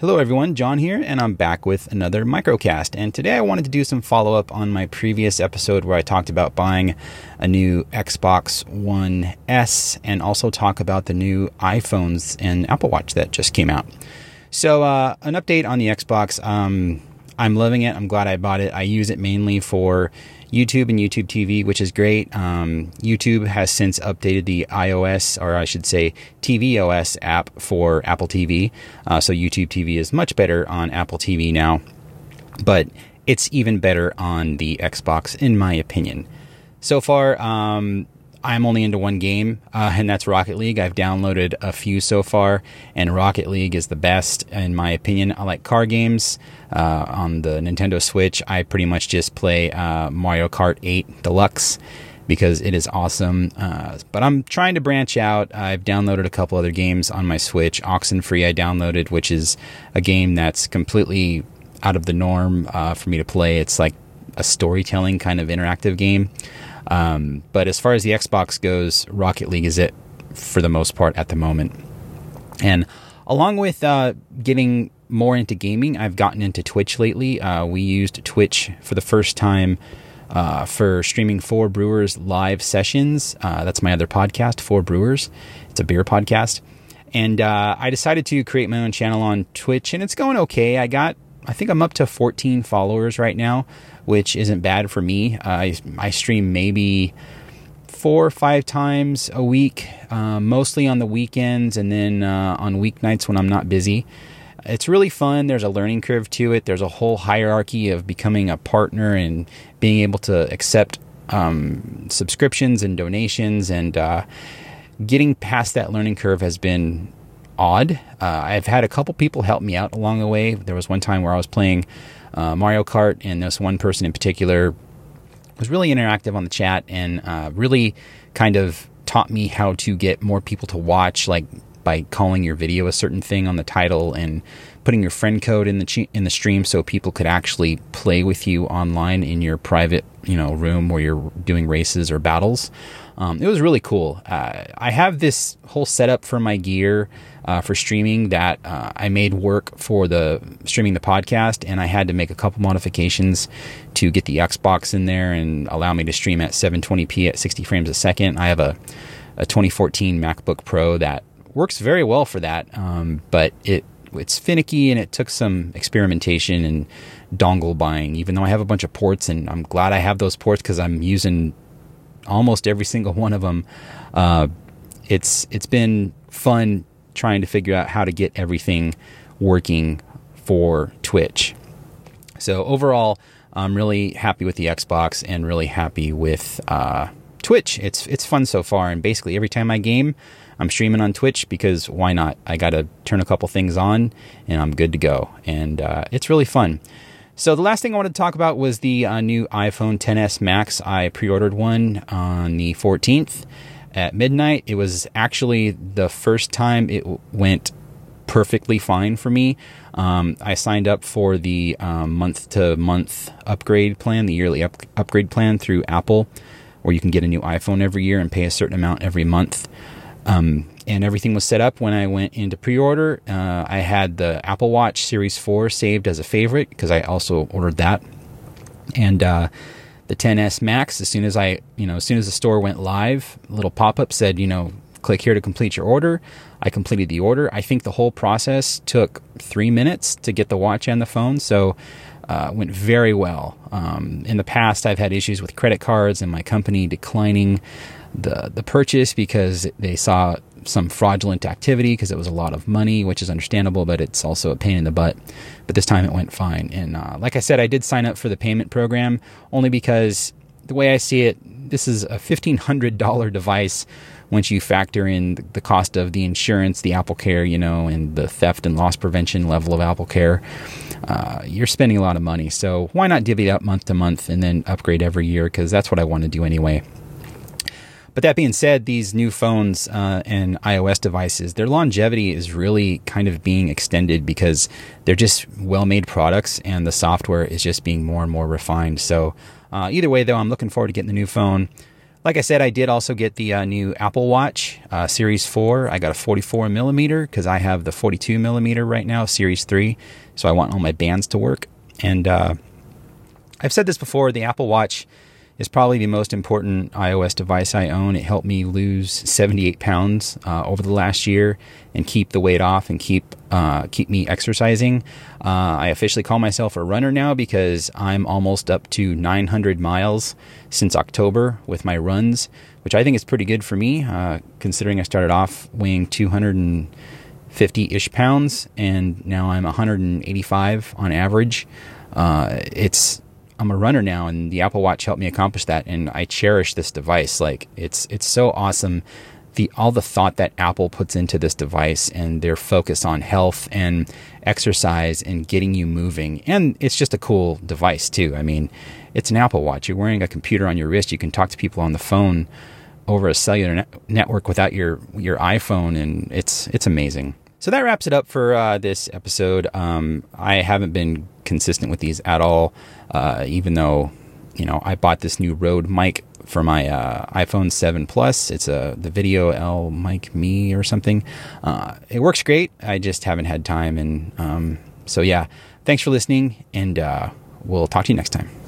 Hello, everyone. John here, and I'm back with another microcast. And today I wanted to do some follow up on my previous episode where I talked about buying a new Xbox One S and also talk about the new iPhones and Apple Watch that just came out. So, uh, an update on the Xbox. Um, I'm loving it. I'm glad I bought it. I use it mainly for YouTube and YouTube TV, which is great. Um, YouTube has since updated the iOS, or I should say, tvOS app for Apple TV. Uh, so YouTube TV is much better on Apple TV now, but it's even better on the Xbox, in my opinion. So far, um, I'm only into one game, uh, and that's Rocket League. I've downloaded a few so far, and Rocket League is the best, in my opinion. I like car games. Uh, on the Nintendo Switch, I pretty much just play uh, Mario Kart 8 Deluxe because it is awesome. Uh, but I'm trying to branch out. I've downloaded a couple other games on my Switch. Oxenfree, I downloaded, which is a game that's completely out of the norm uh, for me to play. It's like a storytelling kind of interactive game. Um, but as far as the Xbox goes, Rocket League is it for the most part at the moment. And along with uh, getting more into gaming, I've gotten into Twitch lately. Uh, we used Twitch for the first time uh, for streaming Four Brewers live sessions. Uh, that's my other podcast, Four Brewers. It's a beer podcast. And uh, I decided to create my own channel on Twitch, and it's going okay. I got, I think I'm up to 14 followers right now which isn't bad for me. Uh, I, I stream maybe four or five times a week, uh, mostly on the weekends and then uh, on weeknights when I'm not busy. It's really fun. There's a learning curve to it. There's a whole hierarchy of becoming a partner and being able to accept um, subscriptions and donations. And uh, getting past that learning curve has been odd. Uh, I've had a couple people help me out along the way. There was one time where I was playing uh, Mario Kart, and this one person in particular was really interactive on the chat and uh, really kind of taught me how to get more people to watch, like by calling your video a certain thing on the title and putting your friend code in the in the stream so people could actually play with you online in your private you know room where you're doing races or battles. Um, it was really cool. Uh, I have this whole setup for my gear uh, for streaming that uh, I made work for the streaming the podcast, and I had to make a couple modifications to get the Xbox in there and allow me to stream at 720p at 60 frames a second. I have a, a 2014 MacBook Pro that works very well for that, um, but it it's finicky and it took some experimentation and dongle buying. Even though I have a bunch of ports, and I'm glad I have those ports because I'm using almost every single one of them. Uh, it's it's been fun trying to figure out how to get everything working for Twitch. So overall, I'm really happy with the Xbox and really happy with uh, Twitch. It's it's fun so far, and basically every time I game, I'm streaming on Twitch because why not? I got to turn a couple things on, and I'm good to go, and uh, it's really fun. So the last thing I wanted to talk about was the uh, new iPhone XS Max. I pre-ordered one on the 14th at midnight. It was actually the first time it went perfectly fine for me. Um, I signed up for the month to month upgrade plan, the yearly up- upgrade plan through Apple, where you can get a new iPhone every year and pay a certain amount every month. Um, and everything was set up when I went into pre order. Uh, I had the Apple Watch Series 4 saved as a favorite because I also ordered that. And uh, the XS Max. As soon as I, you know, as soon as the store went live, a little pop up said, you know, click here to complete your order. I completed the order. I think the whole process took three minutes to get the watch and the phone, so uh, went very well. Um, in the past, I've had issues with credit cards and my company declining the the purchase because they saw some fraudulent activity because it was a lot of money, which is understandable, but it's also a pain in the butt. But this time it went fine. And uh, like I said, I did sign up for the payment program only because the way I see it, this is a $1,500 device once you factor in the cost of the insurance, the Apple Care, you know, and the theft and loss prevention level of Apple Care. Uh, you're spending a lot of money. So why not divvy it up month to month and then upgrade every year? Because that's what I want to do anyway. But that being said, these new phones uh, and iOS devices, their longevity is really kind of being extended because they're just well made products and the software is just being more and more refined. So, uh, either way, though, I'm looking forward to getting the new phone. Like I said, I did also get the uh, new Apple Watch uh, Series 4. I got a 44 millimeter because I have the 42 millimeter right now, Series 3. So I want all my bands to work. And uh, I've said this before the Apple Watch is probably the most important iOS device I own. It helped me lose 78 pounds uh, over the last year and keep the weight off and keep uh, keep me exercising. Uh, I officially call myself a runner now because I'm almost up to 900 miles since October with my runs, which I think is pretty good for me, uh, considering I started off weighing 250 ish pounds and now I'm 185 on average. Uh, it's I'm a runner now, and the Apple Watch helped me accomplish that, and I cherish this device. Like it's it's so awesome. The all the thought that Apple puts into this device and their focus on health and exercise and getting you moving, and it's just a cool device too. I mean, it's an Apple Watch. You're wearing a computer on your wrist. You can talk to people on the phone over a cellular net- network without your your iPhone, and it's it's amazing. So that wraps it up for uh, this episode. Um, I haven't been consistent with these at all, uh, even though you know I bought this new Rode mic for my uh, iPhone 7 Plus. It's a the Video L mic me or something. Uh, it works great. I just haven't had time, and um, so yeah. Thanks for listening, and uh, we'll talk to you next time.